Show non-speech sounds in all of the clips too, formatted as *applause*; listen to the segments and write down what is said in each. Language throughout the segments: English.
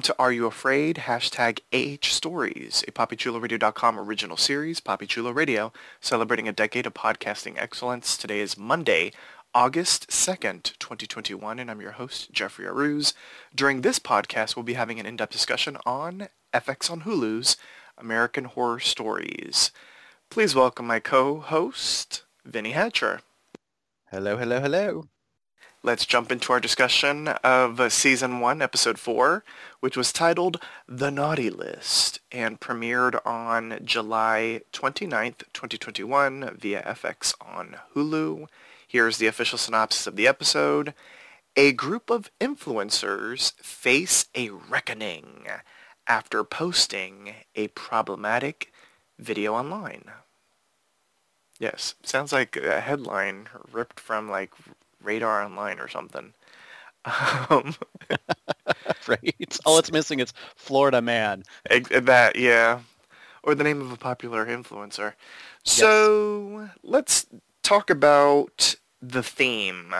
Welcome to Are You Afraid? Hashtag AH Stories, a PapiChuloRadio.com original series, Papi Chulo Radio, celebrating a decade of podcasting excellence. Today is Monday, August 2nd, 2021, and I'm your host, Jeffrey Arauz. During this podcast, we'll be having an in-depth discussion on FX on Hulu's American Horror Stories. Please welcome my co-host, Vinnie Hatcher. Hello, hello, hello. Let's jump into our discussion of Season 1, Episode 4, which was titled The Naughty List and premiered on July 29th, 2021 via FX on Hulu. Here's the official synopsis of the episode. A group of influencers face a reckoning after posting a problematic video online. Yes, sounds like a headline ripped from like Radar Online or something. *laughs* Um, *laughs* right. All it's missing is Florida Man. that, yeah. Or the name of a popular influencer. So yes. let's talk about the theme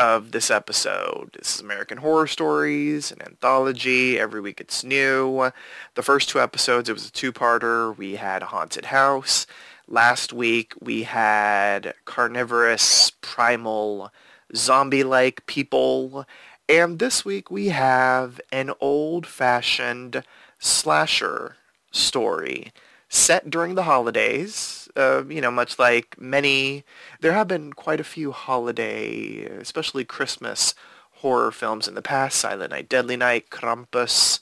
of this episode. This is American Horror Stories, an anthology. Every week it's new. The first two episodes, it was a two-parter. We had a haunted house. Last week we had carnivorous primal zombie-like people. And this week we have an old-fashioned slasher story set during the holidays. Uh, you know, much like many, there have been quite a few holiday, especially Christmas horror films in the past, Silent Night, Deadly Night, Krampus,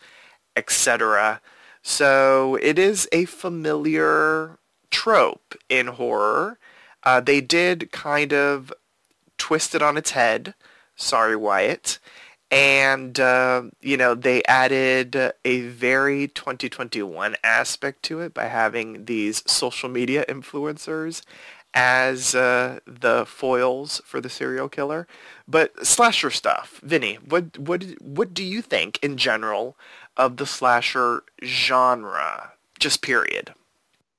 etc. So it is a familiar trope in horror. Uh, they did kind of twisted on its head. Sorry, Wyatt. And, uh, you know, they added a very 2021 aspect to it by having these social media influencers as uh, the foils for the serial killer. But slasher stuff, Vinnie, what what what do you think in general of the slasher genre? Just period.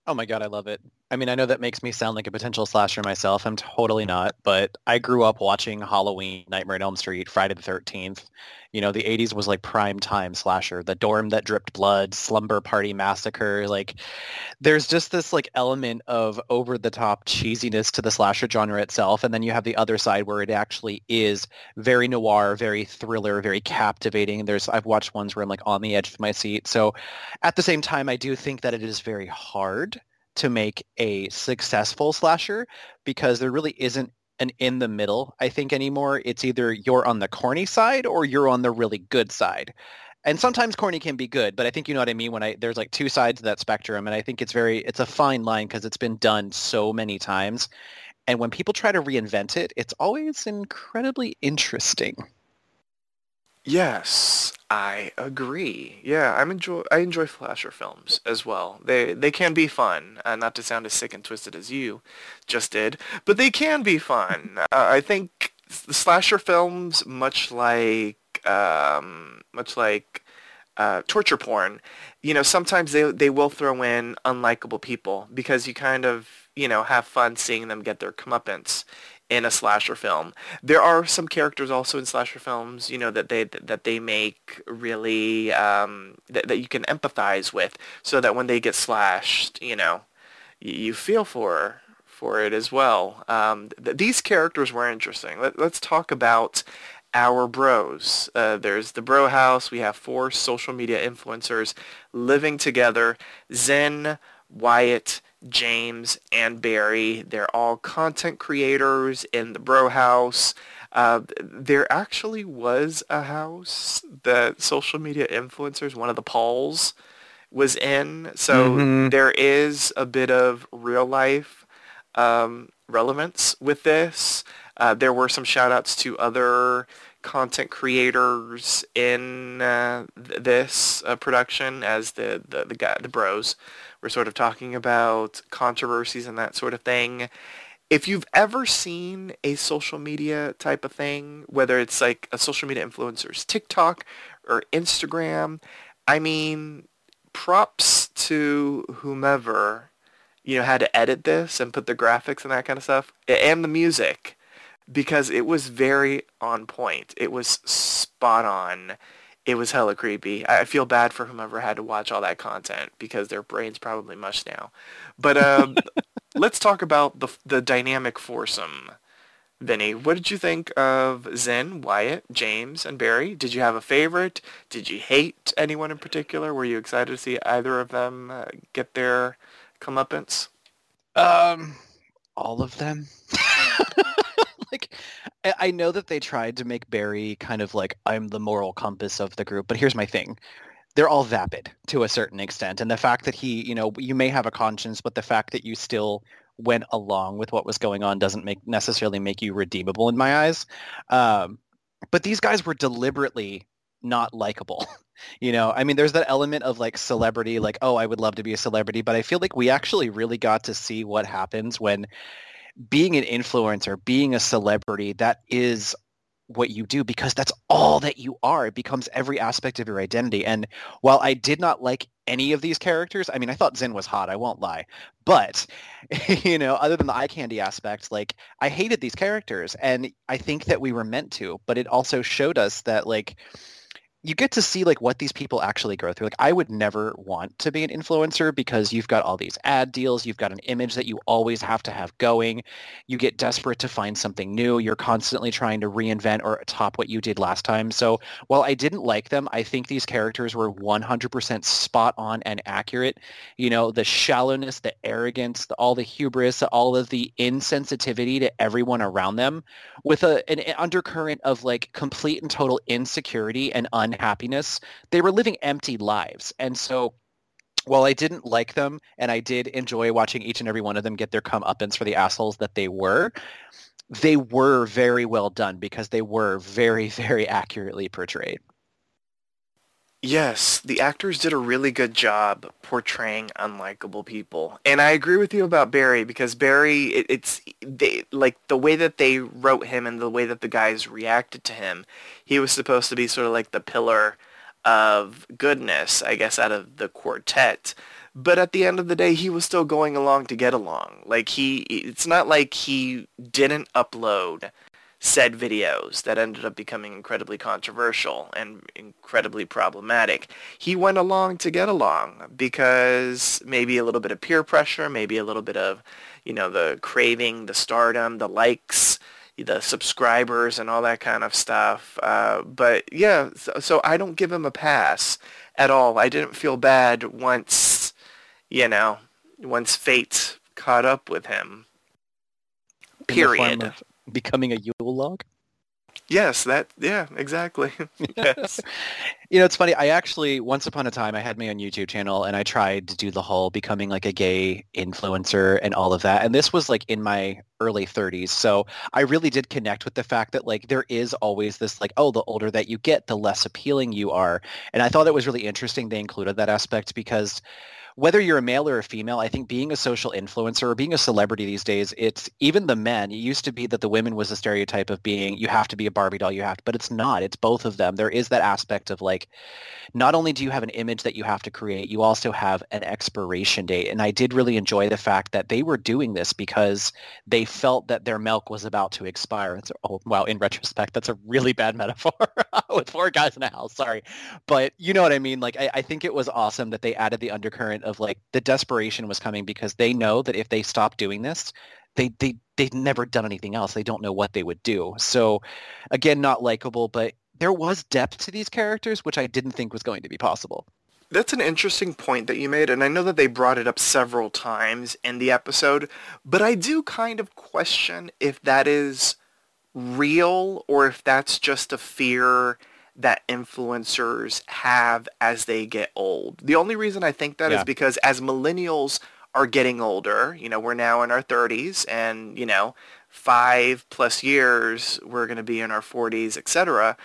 Oh my god, I love it. I mean, I know that makes me sound like a potential slasher myself. I'm totally not, but I grew up watching Halloween, Nightmare on Elm Street, Friday the 13th. You know, the 80s was like prime time slasher. The dorm that dripped blood, slumber party massacre. Like, there's just this like element of over the top cheesiness to the slasher genre itself, and then you have the other side where it actually is very noir, very thriller, very captivating. There's I've watched ones where I'm like on the edge of my seat. So, at the same time, I do think that it is very hard to make a successful slasher because there really isn't an in the middle, I think, anymore. It's either you're on the corny side or you're on the really good side. And sometimes corny can be good, but I think you know what I mean when I there's like two sides of that spectrum and I think it's very it's a fine line because it's been done so many times. And when people try to reinvent it, it's always incredibly interesting. Yes, I agree. Yeah, I'm enjoy I enjoy slasher films as well. They they can be fun, uh, not to sound as sick and twisted as you just did, but they can be fun. uh, I think the slasher films, much like um, much like uh, torture porn, you know, sometimes they they will throw in unlikable people because you kind of you know have fun seeing them get their comeuppance in a slasher film. There are some characters also in slasher films, you know, that they that they make really um, that that you can empathize with, so that when they get slashed, you know, you, feel for for it as well. Um, th- these characters were interesting. Let, let's talk about our bros. Uh, there's the bro house. We have four social media influencers living together. Zen, Wyatt, James and Barry. They're all content creators in the Bro House. Uh, there actually was a house that social media influencers, one of the Pauls, was in. So Mhm. there is a bit of real life um, relevance with this. Uh, there were some shout outs to other content creators in uh, th- this uh, production as the, the, the, guy, the bros were sort of talking about controversies and that sort of thing. If you've ever seen a social media type of thing, whether it's like a social media influencer's TikTok or Instagram, I mean, props to whomever, you know, had to edit this and put the graphics and that kind of stuff and the music because it was very on point. It was spot on. It was hella creepy. I feel bad for whomever had to watch all that content because their brains probably mush now. But um, *laughs* let's talk about the the dynamic foursome. Vinnie, what did you think of Zen, Wyatt, James, and Barry? Did you have a favorite? Did you hate anyone in particular? Were you excited to see either of them uh, get their comeuppance? Um, all of them. *laughs* like, I know that they tried to make Barry kind of like I'm the moral compass of the group, but here's my thing: they're all vapid to a certain extent, and the fact that he, you know, you may have a conscience, but the fact that you still went along with what was going on doesn't make necessarily make you redeemable in my eyes. Um, but these guys were deliberately not likable. *laughs* You know, I mean, there's that element of like celebrity, like, oh, I would love to be a celebrity, but I feel like we actually really got to see what happens when being an influencer, being a celebrity, that is what you do because that's all that you are. It becomes every aspect of your identity. And while I did not like any of these characters, I mean, I thought Zen was hot, I won't lie. But, *laughs* you know, other than the eye candy aspect, like, I hated these characters. And I think that we were meant to, but it also showed us that, like, you get to see like what these people actually go through. Like I would never want to be an influencer because you've got all these ad deals, you've got an image that you always have to have going. You get desperate to find something new. You're constantly trying to reinvent or top what you did last time. So while I didn't like them, I think these characters were 100% spot on and accurate. You know, the shallowness, the arrogance, the, all the hubris, all of the insensitivity to everyone around them with a, an, undercurrent of like complete and total insecurity and unhappiness. They were living empty lives. And so while I didn't like them and I did enjoy watching each and every one of them get their comeuppance for the assholes that they were, they were very well done because they were very, *laughs* very accurately portrayed. Yes, the actors did a really good job portraying unlikable people, and I agree with you about Barry because Barry, it, it's they like the way that they wrote him and the way that the guys reacted to him. He was supposed to be sort of like the pillar of goodness, I guess, out of the quartet. But at the end of the day, he was still going along to get along. Like he, it's not like he didn't upload said videos that ended up becoming incredibly controversial and incredibly problematic. He went along to get along because maybe a little bit of peer pressure, maybe a little bit of, you know, the craving, the stardom, the likes, the subscribers and all that kind of stuff. Uh, but yeah, so, so I don't give him a pass at all. I didn't feel bad once, you know, once fate caught up with him. In the form Period. Becoming a Yule log. Yes, that yeah, exactly. *laughs* yes. *laughs* You know, it's funny. I actually, once upon a time, I had my own YouTube channel and I tried to do the whole becoming like a gay influencer and all of that. And this was like in my early 30s. So I really did connect with the fact that like there is always this like, oh, the older that you get, the less appealing you are. And I thought it was really interesting they included that aspect because whether you're a male or a female, I think being a social influencer or being a celebrity these days, it's even the men. It used to be that the women was a stereotype of being you have to be a Barbie doll, you have to, but it's not. It's both of them. There is that aspect of like, not only do you have an image that you have to create, you also have an expiration date. And I did really enjoy the fact that they were doing this because they felt that their milk was about to expire. It's, oh, wow, in retrospect, that's a really bad metaphor *laughs* *laughs* with four guys in a house. Sorry. But you know what I mean? Like, I, I think it was awesome that they added the undercurrent of like the desperation was coming because they know that if they stop doing this, they they they'd never done anything else. They don't know what they would do. So again, not likable, but there was depth to these characters, which I didn't think was going to be possible. That's an interesting point that you made, and I know that they brought it up several times in the episode, but I do kind of question if that is real or if that's just a fear that influencers have as they get old. The only reason I think that yeah. is because as millennials are getting older, you know, we're now in our 30s and, you know, 5 plus years we're going to be in our 40s, etc.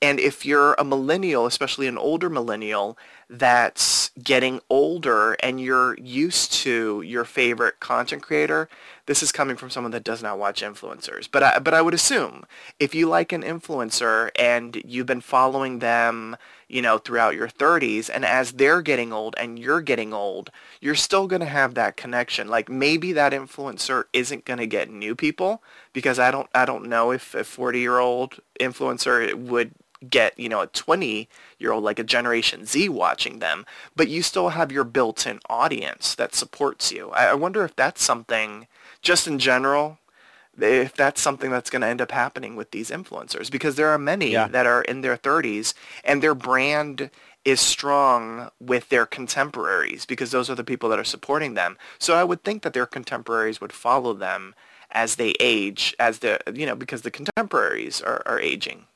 And if you're a millennial, especially an older millennial, that's getting older and you're used to your favorite content creator, this is coming from someone that does not watch influencers. But I, but I would assume if you like an influencer and you've been following them, you know, throughout your 30s and as they're getting old and you're getting old, you're still going to have that connection. Like maybe that influencer isn't going to get new people because I don't I don't know if a 40-year-old influencer would get, you know, a 20 year old, like a Generation Z watching them, but you still have your built-in audience that supports you. I, I wonder if that's something, just in general, if that's something that's going to end up happening with these influencers, because there are many yeah. that are in their 30s and their brand is strong with their contemporaries because those are the people that are supporting them. So I would think that their contemporaries would follow them as they age, as the you know, because the contemporaries are, are aging.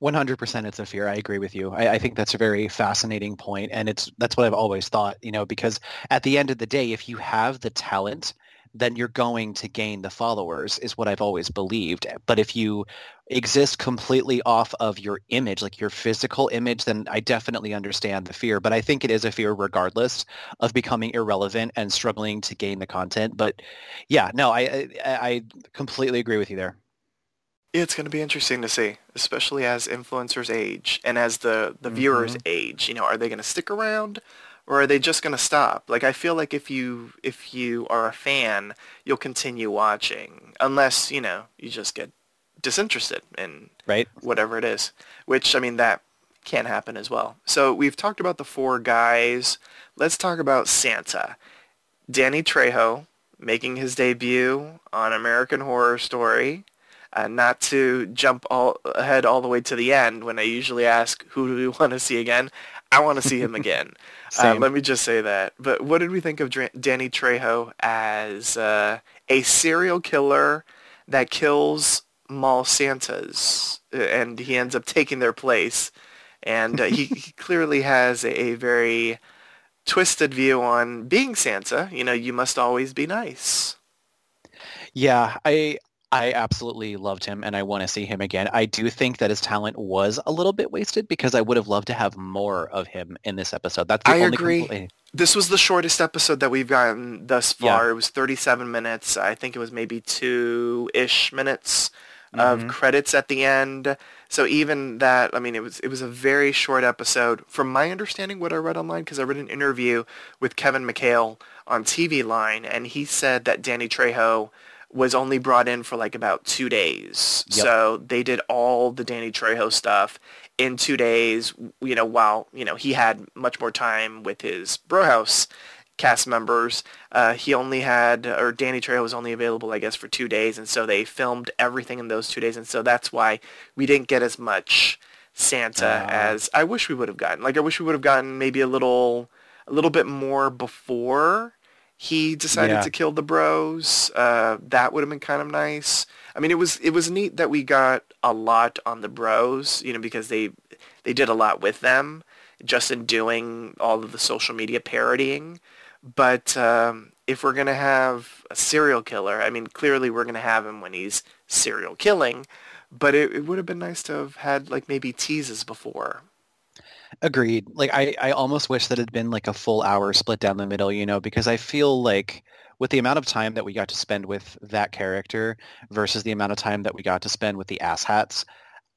100% it's a fear. I agree with you. I, I, think that's a very fascinating point, and it's that's what I've always thought. You know, because at the end of the day, if you have the talent, then you're going to gain the followers. Is what I've always believed. But if you exist completely off of your image, like your physical image, then I definitely understand the fear. But I think it is a fear regardless of becoming irrelevant and struggling to gain the content. But yeah, no, I I, I completely agree with you there. It's going to be interesting to see, especially as influencers age and as the, the mm-hmm. viewers age. You know, are they going to stick around or are they just going to stop? Like, I feel like if you if you are a fan, you'll continue watching unless, you know, you just get disinterested in right. whatever it is, which, I mean, that can happen as well. So we've talked about the four guys. Let's talk about Santa. Danny Trejo making his debut on American Horror Story uh, not to jump all ahead all the way to the end when I usually ask who do we want to see again. I want to see him again. *laughs* uh, let me just say that. But what did we think of Dr- Danny Trejo as uh, a serial killer that kills mall Santas, uh, and he ends up taking their place? And uh, he, *laughs* he, clearly has a, a very twisted view on being Santa. You know, you must always be nice. Yeah, I I absolutely loved him and I want to see him again. I do think that his talent was a little bit wasted because I would have loved to have more of him in this episode. That's the I only agree. Compl- this was the shortest episode that we've gotten thus far. Yeah. It was 37 minutes. I think it was maybe two-ish minutes mm-hmm. of credits at the end. So even that, I mean, it was it was a very short episode. From my understanding, what I read online, because I read an interview with Kevin McHale on TV Line, and he said that Danny Trejo was only brought in for like about two days. Yep. So they did all the Danny Trejo stuff in two days, you know, while, you know, he had much more time with his Brohouse cast members. Uh, he only had, or Danny Trejo was only available, I guess, for two days. And so they filmed everything in those two days. And so that's why we didn't get as much Santa uh, as I wish we would have gotten. Like, I wish we would have gotten maybe a little, a little bit more before he decided yeah. to kill the bros. Uh, that would have been kind of nice. I mean, it was it was neat that we got a lot on the bros, you know, because they they did a lot with them, just in doing all of the social media parodying. But um, if we're gonna have a serial killer, I mean, clearly we're gonna have him when he's serial killing. But it, it would have been nice to have had like maybe teases before. Agreed. Like I, I almost wish that it had been like a full hour split down the middle, you know, because I feel like with the amount of time that we got to spend with that character versus the amount of time that we got to spend with the asshats,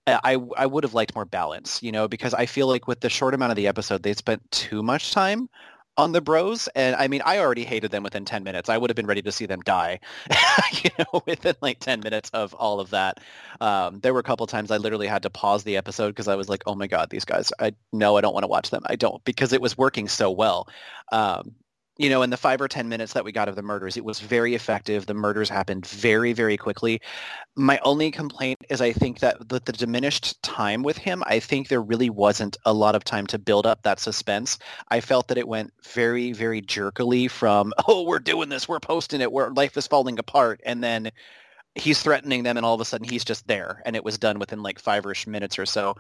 I, I would have liked more balance, you know, because I feel like with the short amount of the episode, they spent too much time on the bros and i mean i already hated them within 10 minutes. I would have been ready to see them die *laughs* you know within like 10 minutes of all of that. Um, there were a couple times i literally had to pause the episode because i was like oh my god these guys i no i don't want to watch them. I don't because it was working so well. Um, you know, in the five or 10 minutes that we got of the murders, it was very effective. The murders happened very, very quickly. My only complaint is I think that the, the diminished time with him, I think there really wasn't a lot of time to build up that suspense. I felt that it went very, very jerkily from, *laughs* oh, we're doing this, we're posting it, where life is falling apart. And then he's threatening them and all of a sudden he's just there and it was done within like five-ish minutes or so.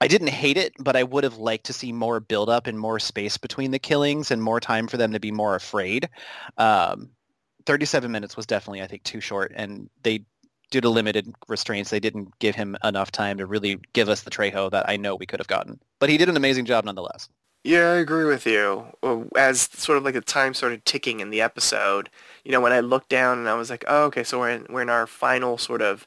I didn't hate it but i would have liked to see more build up and more space between the killings and more time for them to be more afraid. Um, 37 minutes was definitely i think too short and they due to limited restraints they didn't give him enough time to really give us the trejo that i know we could have gotten. But he did an amazing job nonetheless. Yeah, I agree with you. As sort of like the time started ticking in the episode, you know, when I looked down and I was like, oh, okay, so we're in, we're in our final sort of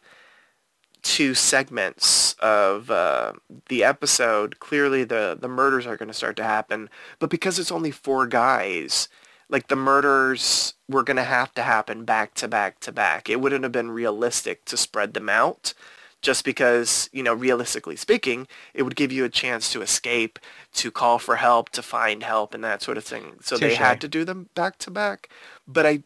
two segments of uh, the episode. Clearly, the the murders are going to start to happen, but because it's only four guys, like the murders were going to have to happen back to back to back. It wouldn't have been realistic to spread them out just because, you know, realistically speaking, it would give you a chance to escape, to call for help, to find help, and that sort of thing. So Touché. they had to do them back to back. But I,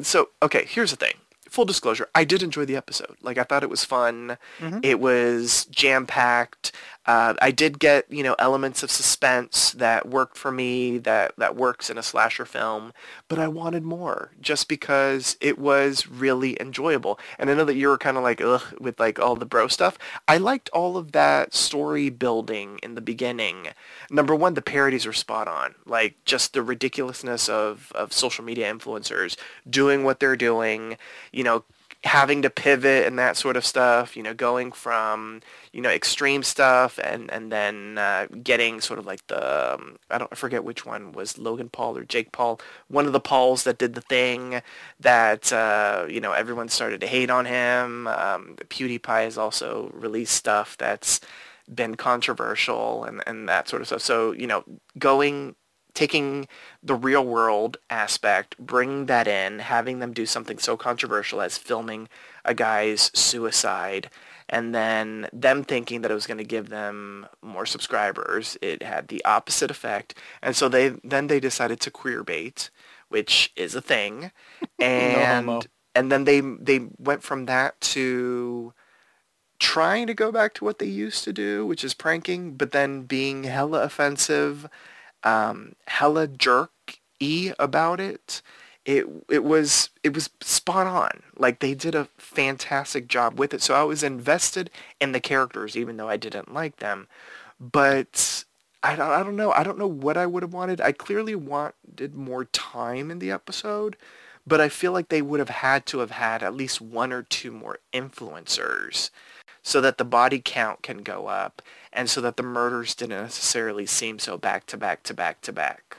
so, okay, here's the thing full disclosure, I did enjoy the episode. Like I thought it was fun. Mm-hmm. It was jam packed. Uh, I did get you know elements of suspense that worked for me. That that works in a slasher film. But I wanted more, just because it was really enjoyable. And I know that you were kind of like ugh with like all the bro stuff. I liked all of that story building in the beginning. Number one, the parodies are spot on. Like just the ridiculousness of of social media influencers doing what they're doing. You you know, having to pivot and that sort of stuff, you know, going from, you know, extreme stuff and, and then uh, getting sort of like the, um, I don't I forget which one was Logan Paul or Jake Paul, one of the Pauls that did the thing that, uh, you know, everyone started to hate on him. Um, PewDiePie has also released stuff that's been controversial and, and that sort of stuff. So, you know, going taking the real world aspect, bringing that in, having them do something so controversial as filming a guy's suicide, and then them thinking that it was going to give them more subscribers. It had the opposite effect, and so they then they decided to queer bait, which is a thing, *laughs* and no and then they they went from that to trying to go back to what they used to do, which is pranking, but then being hella offensive um, hella jerk-y about it. It it was it was spot on. Like they did a fantastic job with it. So I was invested in the characters, even though I didn't like them. But I don't, I don't know. I don't know what I would have wanted. I clearly wanted more time in the episode, but I feel like they would have had to have had at least one or two more influencers so that the body count can go up and so that the murders didn't necessarily seem so back to back to back to back.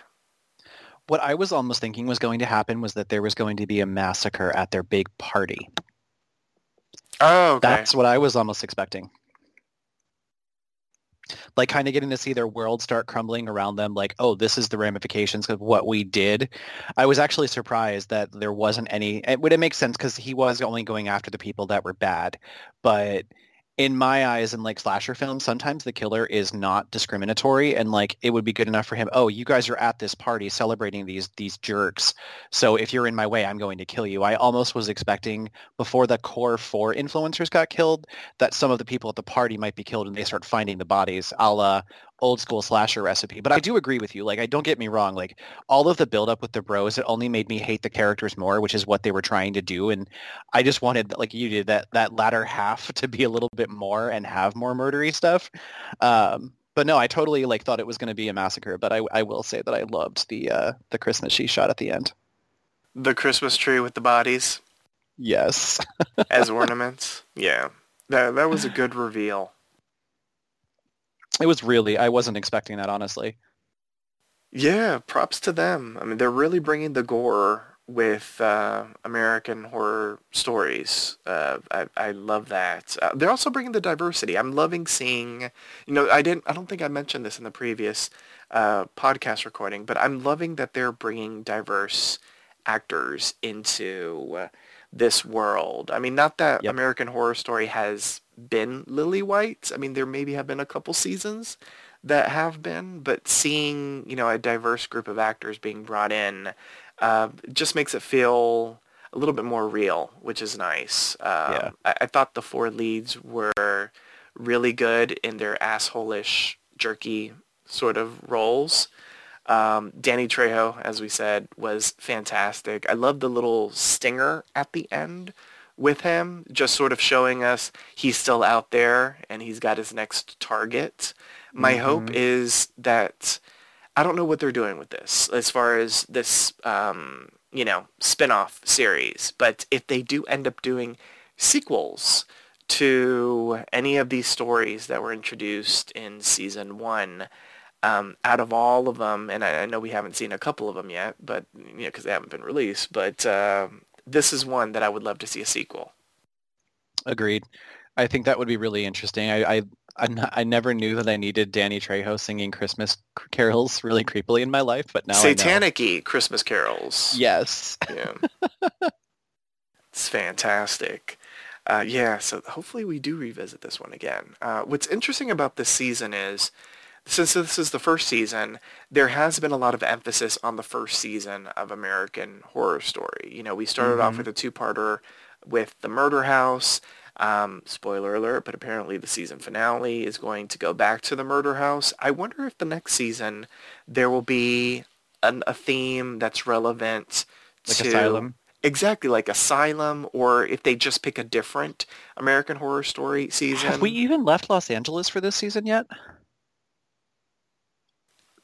What I was almost thinking was going to happen was that there was going to be a massacre at their big party. Oh, okay. That's what I was almost expecting. Like kind of getting to see their world start crumbling around them, like, oh, this is the ramifications of what we did. I was actually surprised that there wasn't any. It would it make sense because he was only going after the people that were bad, but in my eyes in like slasher films sometimes the killer is not discriminatory and like it would be good enough for him oh you guys are at this party celebrating these these jerks so if you're in my way i'm going to kill you. I almost was expecting before the core four influencers got killed that some of the people at the party might be killed and they start finding the bodies a la old school slasher recipe. But I do agree with you. Like, I don't get me wrong. Like, all of the buildup with the bros, it only made me hate the characters more, which is what they were trying to do. And I just wanted, like you did, that that latter *laughs* half to be a little bit more and have more murdery stuff. Um, but no, I totally like thought it was going to be a massacre. But I, I will say that I loved the uh, the Christmas she shot at the end. The Christmas tree with the bodies. Yes. *laughs* as ornaments. Yeah, that that was a good reveal. It was really, I wasn't expecting that, honestly. Yeah, props to them. I mean, they're really bringing the gore with uh, American horror stories. Uh, I, I love that. Uh, they're also bringing the diversity. I'm loving seeing, you know, I didn't, I don't think I mentioned this in the previous uh, podcast recording, but I'm loving that they're bringing diverse actors into this world. I mean, not that yep. American Horror Story has been lily white. I mean, there maybe have been a couple seasons that have been, but seeing you know a diverse group of actors being brought in uh, just makes it feel a little bit more real, which is nice. Um, yeah. I, I thought the four leads were really good in their assholish, jerky sort of roles. Um, Danny Trejo, as we said, was fantastic. I love the little stinger at the end with him, just sort of showing us he's still out there and he's got his next target. My mm-hmm. hope is that I don't know what they're doing with this as far as this, um, you know, spin-off series, but if they do end up doing sequels to any of these stories that were introduced in season one, um, out of all of them, and I, I, know we haven't seen a couple of them yet, but you know, because they haven't been released, but uh, this is one that I would love to see a sequel. Agreed. I think that would be really interesting. I, I I, I never knew that I needed Danny Trejo singing Christmas carols really creepily in my life, but now satanic-y Christmas carols. Yes. Yeah. *laughs* it's fantastic. Uh, yeah, so hopefully we do revisit this one again. Uh, what's interesting about this season is since this is the first season, there has been a lot of emphasis on the first season of American Horror Story. You know, we started mm-hmm. off with a two-parter with The Murder House. Um, spoiler alert, but apparently the season finale is going to go back to the Murder House. I wonder if the next season there will be an, a theme that's relevant like to... Asylum? Exactly, like Asylum, or if they just pick a different American Horror Story season. Have we even left Los Angeles for this season yet?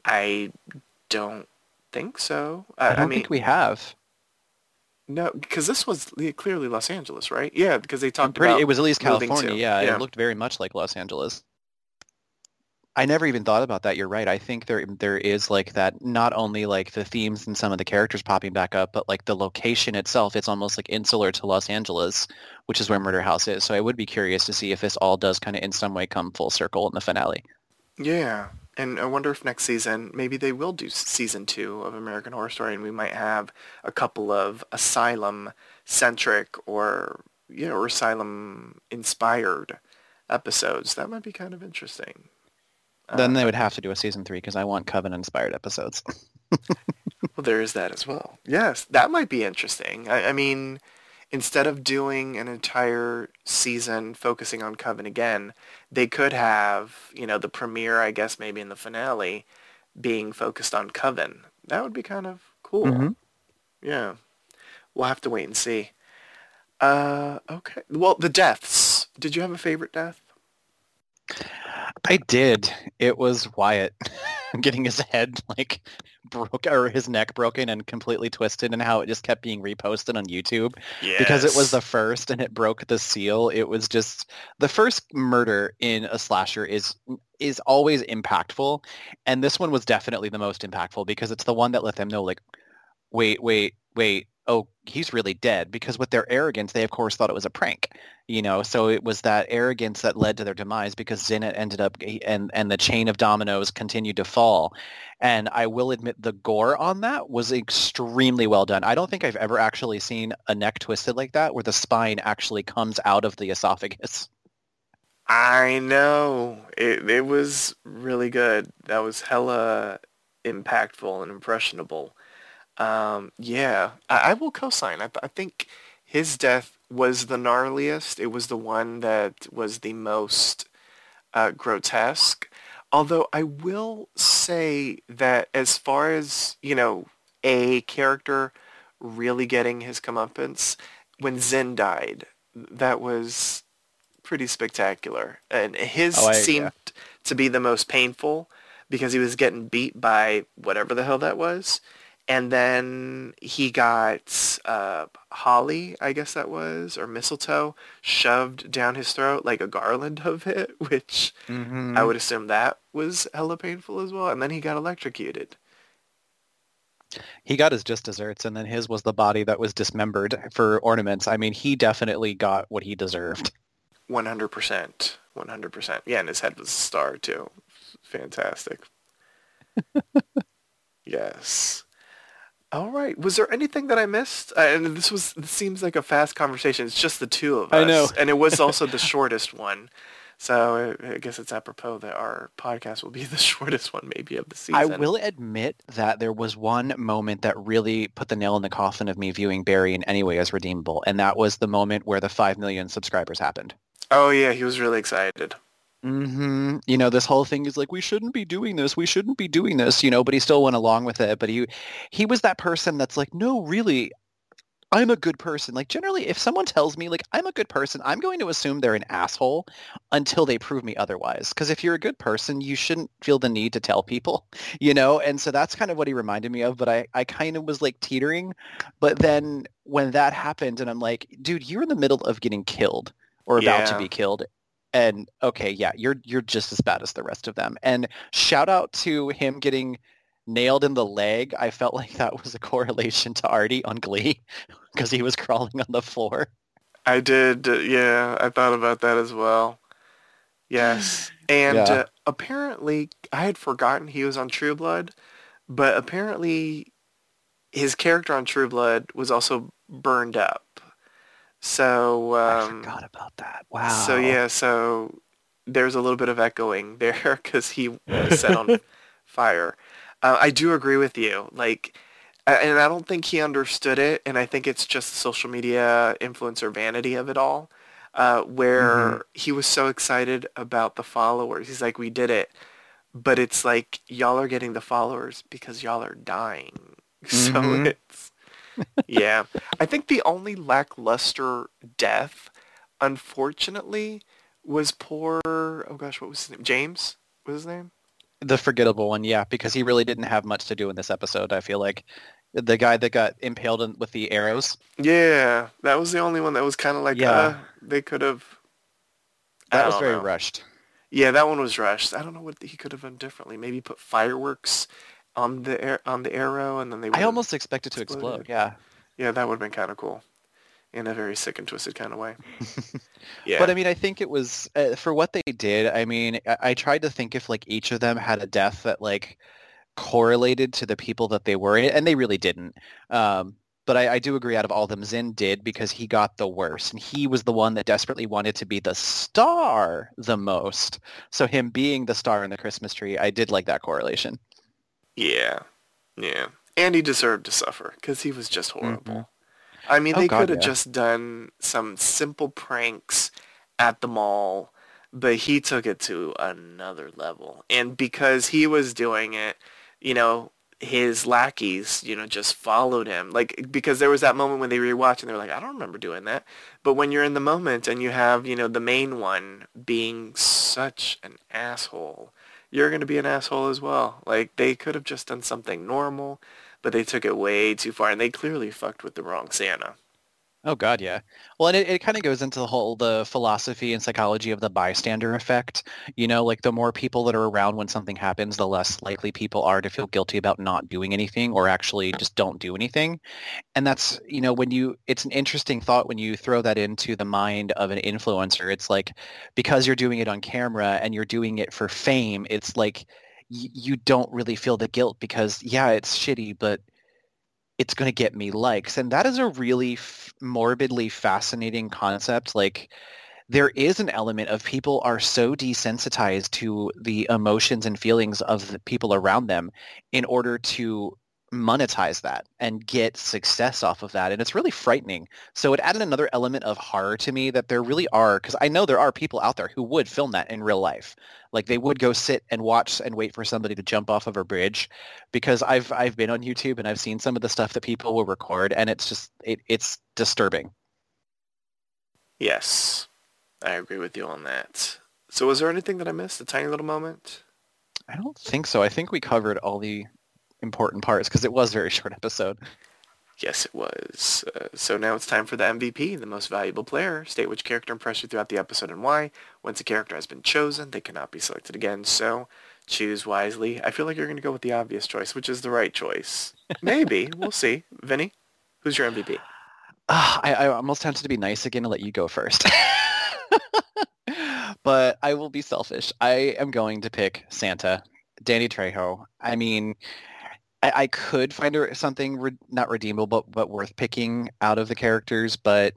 I don't think so. I, I don't I mean, think we have. No, because this was clearly Los Angeles, right? Yeah, because they talked pretty, about it was at least California. Yeah, yeah, it looked very much like Los Angeles. I never even thought about that. You're right. I think there there is like that. Not only like the themes and some of the characters popping back up, but like the location itself. It's almost like insular to Los Angeles, which is where Murder House is. So I would be curious to see if this all does kind of in some way come full circle in the finale. Yeah, and I wonder if next season, maybe they will do season two of American Horror Story, and we might have a couple of asylum-centric or you know, or asylum-inspired episodes. That might be kind of interesting. Then uh, they would have to do a season three because I want Coven-inspired episodes. *laughs* well, there is that as well. Yes, that might be interesting. I, I mean, instead of doing an entire season focusing on Coven again, they could have, you know, the premiere, I guess maybe in the finale, being focused on Coven. That would be kind of cool. Mm-hmm. Yeah. We'll have to wait and see. Uh, okay. Well, the deaths. Did you have a favorite death? I did. It was Wyatt *laughs* *laughs* getting his head like broke or his neck broken and completely twisted and how it just kept being reposted on YouTube yes. because it was the first and it broke the seal. It was just the first murder in a slasher is is always impactful and this one was definitely the most impactful because it's the one that let them know like wait, wait, wait, oh, he's really dead because with their arrogance, they of course thought it was a prank, you know. So it was that arrogance that led to their demise because Zenit ended up eh, and and the chain of dominoes continued to fall. And I will admit the gore on that was extremely well done. I don't think I've ever actually seen a neck twisted like that where the spine actually comes out of the esophagus. I know. It it was really good. That was hella impactful and impressionable. Um, yeah, I, I will co-sign. I, I think his death was the gnarliest. It was the one that was the most uh, grotesque. Although I will say that as far as, you know, a character really getting his comeuppance, when Zen died, that was pretty spectacular. And his oh, I, seemed yeah. to be the most painful because he was getting beat by whatever the hell that was and then he got uh, holly, I guess that was, or mistletoe, shoved down his throat like a garland of it, *laughs* which mm-hmm. I would assume that was hella painful as well. And then he got electrocuted. He got his just desserts, and then his was the body that was dismembered for ornaments. I mean, he definitely got what he deserved. 100%. 100%. Yeah, and his head was a star, too. Fantastic. *laughs* yes. All right. Was there anything that I missed? Uh, and this was this seems like a fast conversation. It's just the two of us. I know. and it was *laughs* also the shortest one. So I guess it's apropos that our podcast will be *laughs* the shortest one maybe of the season. I will admit that there was one moment that really put the nail in the coffin of me viewing Barry in any way as redeemable, and that was the moment where the 5 million subscribers happened. Oh yeah, he was really excited. Mm-hmm. You know, this whole thing is like we shouldn't be doing this. We shouldn't be doing this. You know, but he still went along with it. But he he was that person that's like, no, really, I'm a good person. Like generally, if someone tells me like I'm a good person, I'm going to assume they're an asshole until they prove me otherwise. Because if you're a good person, you shouldn't feel the need to tell people, *laughs* you know. And so that's kind of what he reminded me of. But I, I kind of was like teetering. But then when that happened, and I'm like, dude, you're in the middle of getting killed or about Yeah. to be killed. And okay, yeah, you're you're just as bad as the rest of them. And shout out to him getting nailed in the leg. I felt *laughs* like that was a correlation to Artie on Glee *laughs* because he was crawling on the floor. I did. uh, yeah, I thought about that as well. Yes, *sighs* and Yeah. uh, apparently I had forgotten he was on True Blood, but apparently his character on True Blood was also burned up. So I um, forgot about that. Wow. So yeah, so there's a little bit of echoing *laughs* there because he was set on fire. Uh, I do agree with you. Like, and I don't think he understood it, and I think it's just the social media influencer vanity of it all, uh, where Mhm. he was so excited about the followers. He's like, "We did it," but it's like y'all are getting the followers because y'all are dying. *laughs* So Mhm. it's yeah. I think the only lackluster death, unfortunately, was poor. Oh gosh, what was his name? James was his name. the forgettable one, yeah, because he really didn't have much to do in this episode. I feel like the guy that got impaled in, with the arrows. Yeah, that was the only one that was kind of like, Yeah. uh, they could have. That was very know. rushed. Yeah, that one was rushed. I don't know what he could have done differently. Maybe put fireworks on the air on the arrow, and then they. I almost expect it to exploded. explode. Yeah. Yeah, that would have been kind of cool, in a very sick and twisted kind of way. *laughs* yeah. But I mean, I think it was uh, for what they did. I mean, I, I tried to think if like each of them had a death that like correlated to the people that they were, and they really didn't. Um, but I, I do agree. Out of all of them, Zen did because he got the worst, and he was the one that desperately wanted to be the star the most. So him being the star in the Christmas tree, I did like that correlation. Yeah, yeah. And he deserved to suffer because he was just horrible. Mhm. I mean, Oh, they could have yeah. just done some simple pranks at the mall, but he took it to another level. And because he was doing it, you know, his lackeys, you know, just followed him. Like, because there was that moment when they rewatched and they were like, I don't remember doing that. But when you're in the moment and you have, you know, the main one being such an asshole, you're going to be an asshole as well. Like, they could have just done something normal, but they took it way too far, and they clearly fucked with the wrong Santa. Oh God, yeah. Well, and it, it kind of goes into the whole the philosophy and psychology of the bystander effect. You know, like the more people that are around when something happens, the less likely people are to feel guilty about not doing anything or actually just don't do anything. And that's, you know, when you it's an interesting thought when you throw that into the mind of an influencer. It's like because you're doing it on camera and you're doing it for fame, it's like you don't really feel the guilt because yeah, it's shitty, but it's going to get me likes. And that is a really f- morbidly fascinating concept. Like there is an element of people are so desensitized to the emotions and feelings of the people around them in order to monetize that and get success off of that. And it's really frightening. So it added another element of horror to me that there really are, because I know there are people out there who would film that in real life. Like they would go sit and watch and wait for somebody to jump off of a bridge because I've I've been on YouTube and I've seen some of the stuff that people will record and it's just it, it's disturbing. Yes, I agree with you on that. So was there anything that I missed? A tiny little moment? I don't think so. I think we covered all the important parts because it was a very *laughs* short episode. Yes, it was. Uh, so now it's time for the MVP, the most valuable player. State which character impressed you throughout the episode and why. Once a character has been chosen, they cannot be selected again. So choose wisely. I feel like you're going to go with the obvious choice, which is the right choice. *laughs* Maybe. we'll see. Vinnie, who's your MVP? Ah, *sighs* I, I almost tempted to be nice again and let you go first. *laughs* but I will be selfish. I am going to pick Santa, Danny Trejo. I mean, I, I could find something re- not redeemable, but, but worth picking out of the characters. But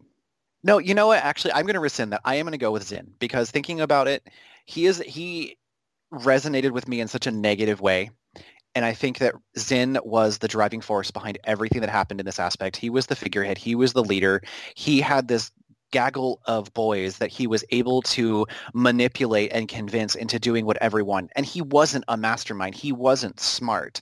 no, you know what? Actually, I'm going to rescind that. I am going to go with Zen because thinking about it, he is he resonated with me in such a negative way. And I think that Zen was the driving force behind everything that happened in this aspect. He was the figurehead. He was the leader. He had this gaggle of boys that he was able to manipulate and convince into doing whatever he wanted. And he wasn't a mastermind. He wasn't smart.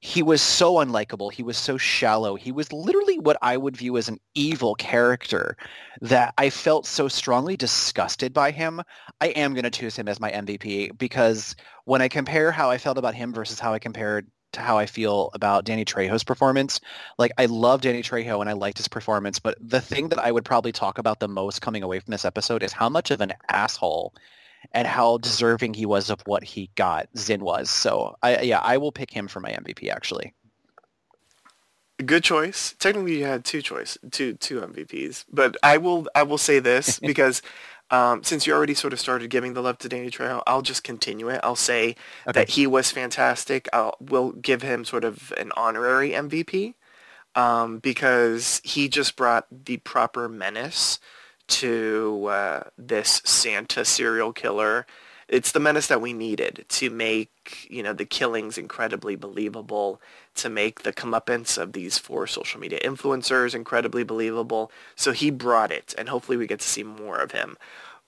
He was so unlikable. He was so shallow. He was literally what I would view as an evil character that I felt so strongly disgusted by him. I am going to choose him as my MVP because when I compare how I felt about him versus how I compared to how I feel about Danny Trejo's performance, like I love Danny Trejo and I liked his performance, but the thing that I would probably talk about the most coming away from this episode is how much of an asshole and how deserving he was of what he got. Zen was. So I yeah, I will pick him for my MVP actually. Good choice. Technically, you had two choice, two two MVPs. But I will I will say this *laughs* because um, since you already sort of started giving the love to Danny Trejo, I'll just continue it. I'll say okay. that he was fantastic. I'll will give him sort of an honorary MVP um, because he just brought the proper menace to uh, this Santa serial killer. It's the menace that we needed to make, you know, the killings incredibly believable, to make the comeuppance of these four social media influencers incredibly believable. So he brought it, and hopefully we get to see more of him.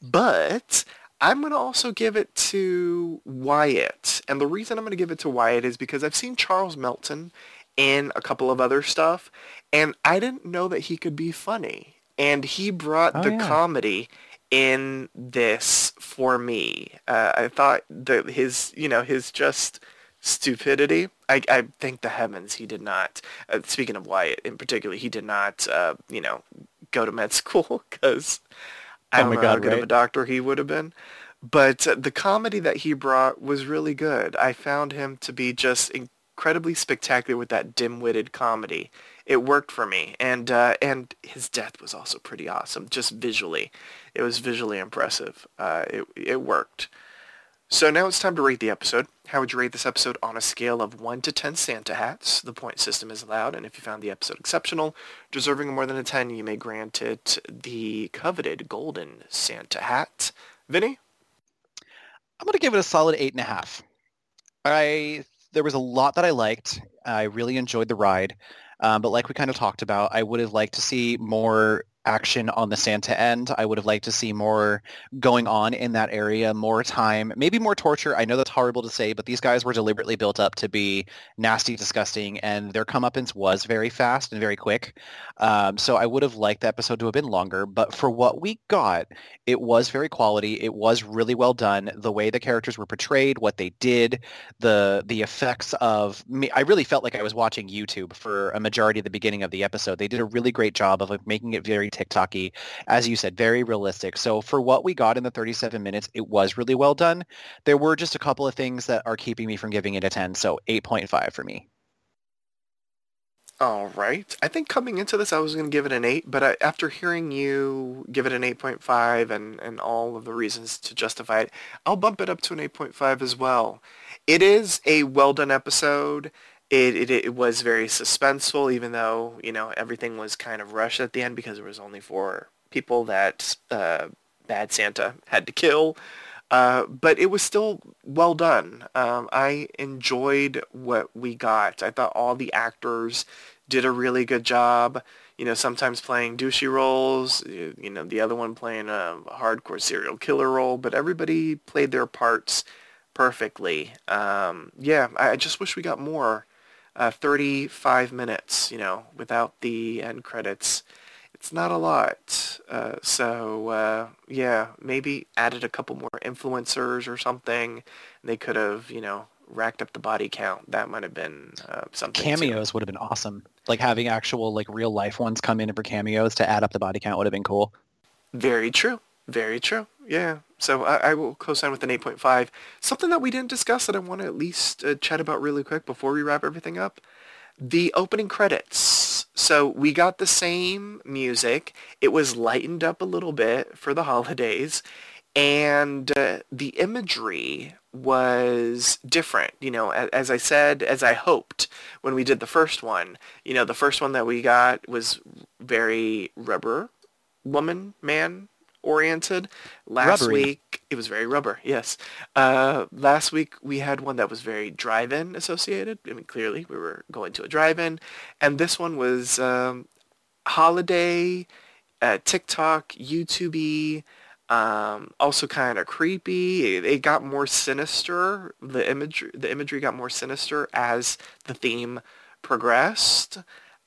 But I'm going to also give it to Wyatt. And the reason I'm going to give it to Wyatt is because I've seen Charles Melton in a couple of other stuff, and I didn't know that he could be funny and he brought oh, the yeah. comedy in this for me. Uh, I thought that his, you know, his just stupidity. I, I thank the heavens he did not. Uh, speaking of Wyatt in particular, he did not, uh, you know, go to med *laughs* school because I oh don't oh know God, how good right? of a doctor he would have been. But the comedy that he brought was really good. I found him to be just incredibly spectacular with that dim-witted comedy it worked for me. And uh, and his death was also pretty awesome, just visually. It was visually impressive. Uh, it it worked. So now it's time to rate the episode. How would you rate this episode on a scale of 1 to 10 Santa hats? The point system is allowed, and if you found the episode exceptional, deserving more than a 10, you may grant it the coveted golden Santa hat. Vinnie? I'm going to give it a solid 8.5. I There was a lot that I liked. I really enjoyed the ride. Um, but like we kind of talked about, I would have liked to see more action on the Santa end. I would have liked to see more going on in that area, more time, maybe more torture. I know that's horrible to say, but these guys were deliberately built up to be nasty, disgusting, and their comeuppance was very fast and very quick. Um, so I would have liked the episode to have been longer, but for what we got, it was very quality. It was really well done. The way the characters were portrayed, what they did, the the effects of me. I really felt like I was watching YouTube for a majority of the beginning of the episode. They did a really great job of making it very TikToky, as you said, very realistic. So for what we got in the 37 minutes, it was really well done. There were just a couple of things that are keeping me from giving it a 10, so 8.5 for me. All right. I think coming into this, I was going to give it an 8, but I, after hearing you give it an 8.5 and, and all of the reasons to justify it, I'll bump it up to an 8.5 as well. It is a well-done episode. It, it, it was very suspenseful, even though, you know, everything was kind of rushed at the end because there was only four people that uh, Bad Santa had to kill. Uh, but it was still well done. Um, I enjoyed what we got. I thought all the actors did a really good job. You know, sometimes playing douchey roles. You know, the other one playing a hardcore serial killer role. But everybody played their parts perfectly. Um, yeah, I just wish we got more uh, 35 minutes, you know, without the end credits. It's not a lot. Uh, so, uh, yeah, maybe added a couple more influencers or something. They could have, you know, racked up the body count. That might have been uh, something. Cameos too. would have been awesome. Like having actual, like, real life ones come in for cameos to add up the body count would have been cool. Very true. Very true. Yeah. So I, I will co-sign with an 8.5. Something that we didn't discuss that I want to at least uh, chat about really quick before we wrap everything up. The opening credits. So we got the same music. It was lightened up a little bit for the holidays. And uh, the imagery was different. You know, as, as I said, as I hoped when we did the first one, you know, the first one that we got was very rubber woman, man, oriented. Last Rubbery. week it was very rubber. Yes. Uh, last week we had one that was very drive-in associated. I mean, clearly we were going to a drive-in, and this one was um, holiday, uh, TikTok, YouTube. Um, also kind of creepy. It, it got more sinister. The imagery, the imagery got more sinister as the theme progressed.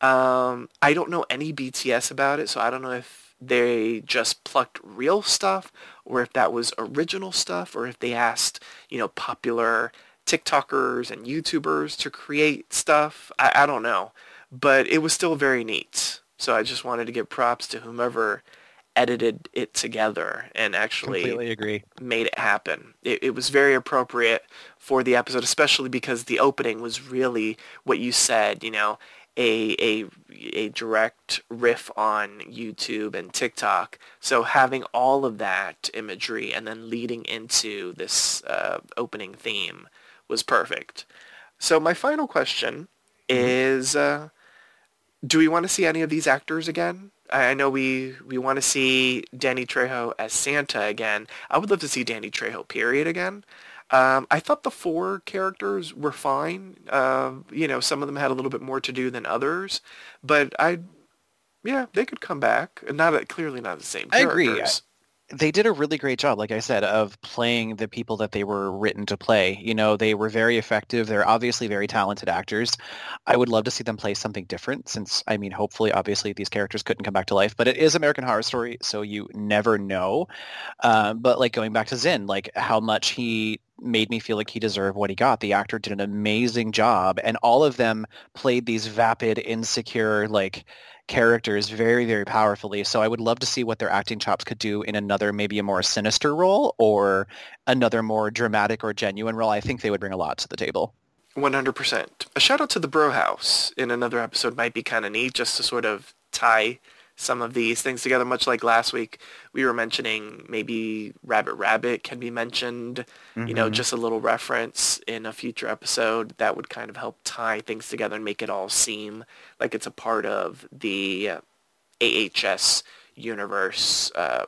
Um, I don't know any BTS about it, so I don't know if they just plucked real stuff or if that was original stuff or if they asked, you know, popular TikTokers and YouTubers to create stuff. I, I don't know, but it was still very neat. So I just wanted to give props to whomever edited it together and actually Completely agree. made it happen. It, it was very appropriate for the episode, especially because the opening was really what you said, you know, a, a, a direct riff on YouTube and TikTok. So having all of that imagery and then leading into this uh, opening theme was perfect. So my final question is, uh, do we want to see any of these actors again? I know we, we want to see Danny Trejo as Santa again. I would love to see Danny Trejo, period, again. Um, I thought the four characters were fine. Uh, you know, some of them had a little bit more to do than others, but I, yeah, they could come back. Not clearly not the same. I agree. characters. they did a really great job, like I said, of playing the people that they were written to play. You know, they were very effective. They're obviously very talented actors. I would love to see them play something different since, I mean, hopefully, obviously, these characters couldn't come back to life, but it is American Horror Story, so you never know. Um, but like going back to Zen, like how much he made me feel like he deserved what he got. The actor did an amazing job, and all of them played these vapid, insecure, like characters very, very powerfully. So I would love to see what their acting chops could do in another, maybe a more sinister role or another more dramatic or genuine role. I think they would bring a lot to the table. 100%. A shout out to the Bro House in another episode might be kind of neat just to sort of tie some of these things together. Much like last week, we were mentioning maybe Rabbit Rabbit can be mentioned, you know, Mhm. just a little reference in a future episode that would kind of help tie things together and make it all seem like it's a part of the AHS universe, uh,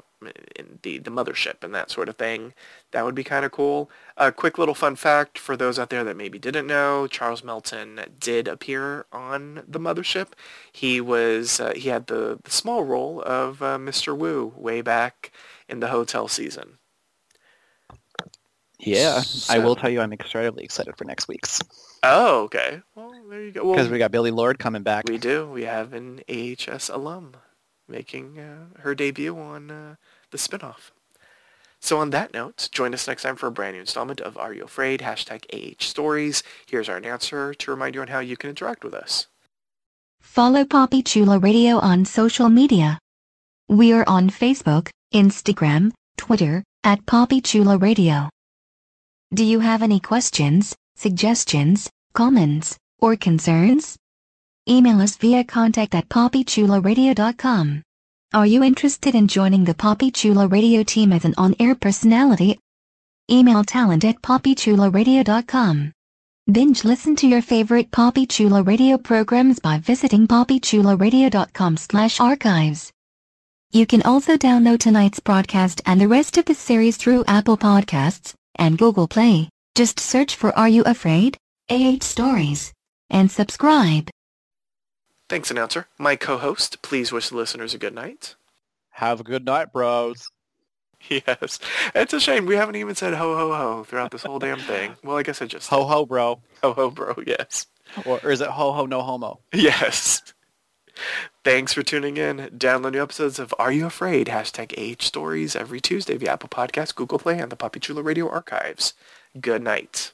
in the, the mothership and that sort of thing. That would be kind of cool. A quick little fun fact for those out there that maybe didn't know, Charles Melton did appear on the mothership. He was uh, he had the, the small role of uh, Mr. Wu way back in the hotel season. Yeah, I will tell you I'm incredibly excited for next week's Oh, okay. Well, there you go. Well, because we got Billie Lourd coming back. We do. We have an AHS alum making uh, her debut on uh, the spinoff. So on that note, join us next time for a brand new installment of Are You Afraid? Hashtag AH Stories. Here's our announcer to remind you on how you can interact with us. Follow Papi Chulo Radio on social media. We are on Facebook, Instagram, Twitter, at Papi Chulo Radio. Do you have any questions, suggestions, comments, or concerns? Email us via contact at PapiChuloRadio.com. Are you interested in joining the Papi Chulo Radio team as an on-air personality? Email talent at PapiChuloRadio.com. Binge listen to your favorite Papi Chulo radio programs by visiting PapiChuloRadio.com slash archives. You can also download tonight's broadcast and the rest of the series through Apple Podcasts and Google Play. Just search for Are You Afraid? AH Stories. And subscribe. Thanks, announcer. My co-host, please wish the listeners a good night. Have a good night, bros. *laughs* Yes. It's a shame we haven't even said ho ho ho throughout this whole damn thing. Well, I guess I just Ho ho, bro. ho ho bro. Yes. Or, or is it ho ho no homo? Yes. Thanks for tuning in. Download new episodes of Are You Afraid? Hashtag AH Stories every Tuesday via Apple Podcasts, Google Play, and the Papi Chulo Radio archives. Good night.